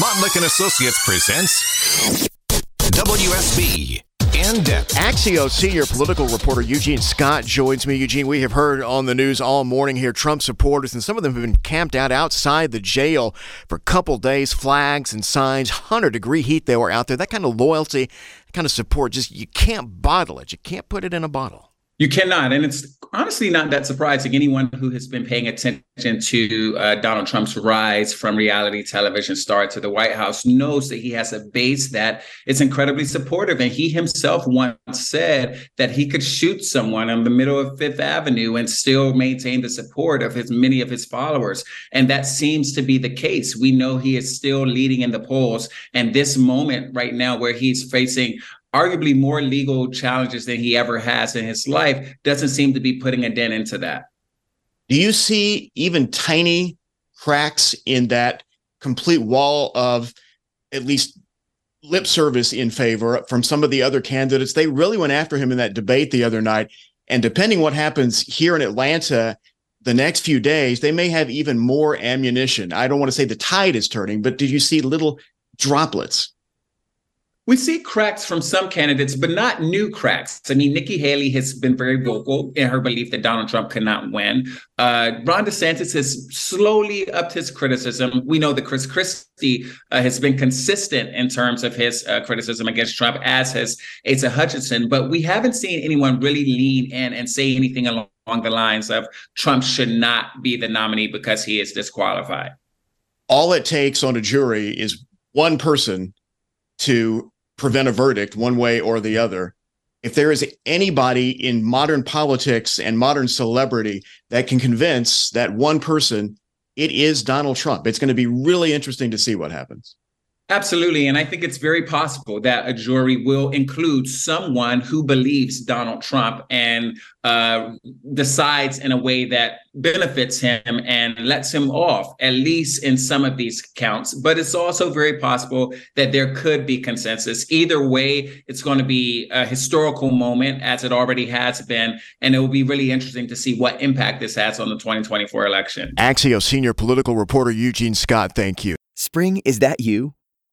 Montlick and Associates presents WSB in depth. Axios senior political reporter Eugene Scott joins me. Eugene, we have heard on the news all morning here Trump supporters, and some of them have been camped out outside the jail for a couple days, flags and signs, 100 degree heat they were out there. That kind of loyalty, kind of support, just you can't bottle it. You can't put it in a bottle. You cannot. And it's honestly not that surprising. Anyone who has been paying attention to uh, Donald Trump's rise from reality television star to the White House knows that he has a base that is incredibly supportive. And he himself once said that he could shoot someone in the middle of Fifth Avenue and still maintain the support of his many of his followers. And that seems to be the case. We know he is still leading in the polls. And this moment right now where he's facing arguably more legal challenges than he ever has in his life, doesn't seem to be putting a dent into that. Do you see even tiny cracks in that complete wall of at least lip service in favor from some of the other candidates? They really went after him in that debate the other night. And depending what happens here in Atlanta the next few days, they may have even more ammunition. I don't want to say the tide is turning, but did you see little droplets? We see cracks from some candidates, but not new cracks. I mean, Nikki Haley has been very vocal in her belief that Donald Trump cannot win. Uh, Ron DeSantis has slowly upped his criticism. We know that Chris Christie uh, has been consistent in terms of his uh, criticism against Trump, as has Asa Hutchinson. But we haven't seen anyone really lean in and say anything along the lines of Trump should not be the nominee because he is disqualified. All it takes on a jury is one person to prevent a verdict one way or the other. If there is anybody in modern politics and modern celebrity that can convince that one person, it is Donald Trump. It's going to be really interesting to see what happens. Absolutely. And I think it's very possible that a jury will include someone who believes Donald Trump and uh, decides in a way that benefits him and lets him off, at least in some of these counts. But it's also very possible that there could be consensus. Either way, it's going to be a historical moment, as it already has been. And it will be really interesting to see what impact this has on the 2024 election. Axios senior political reporter Eugene Scott, thank you. Spring, is that you?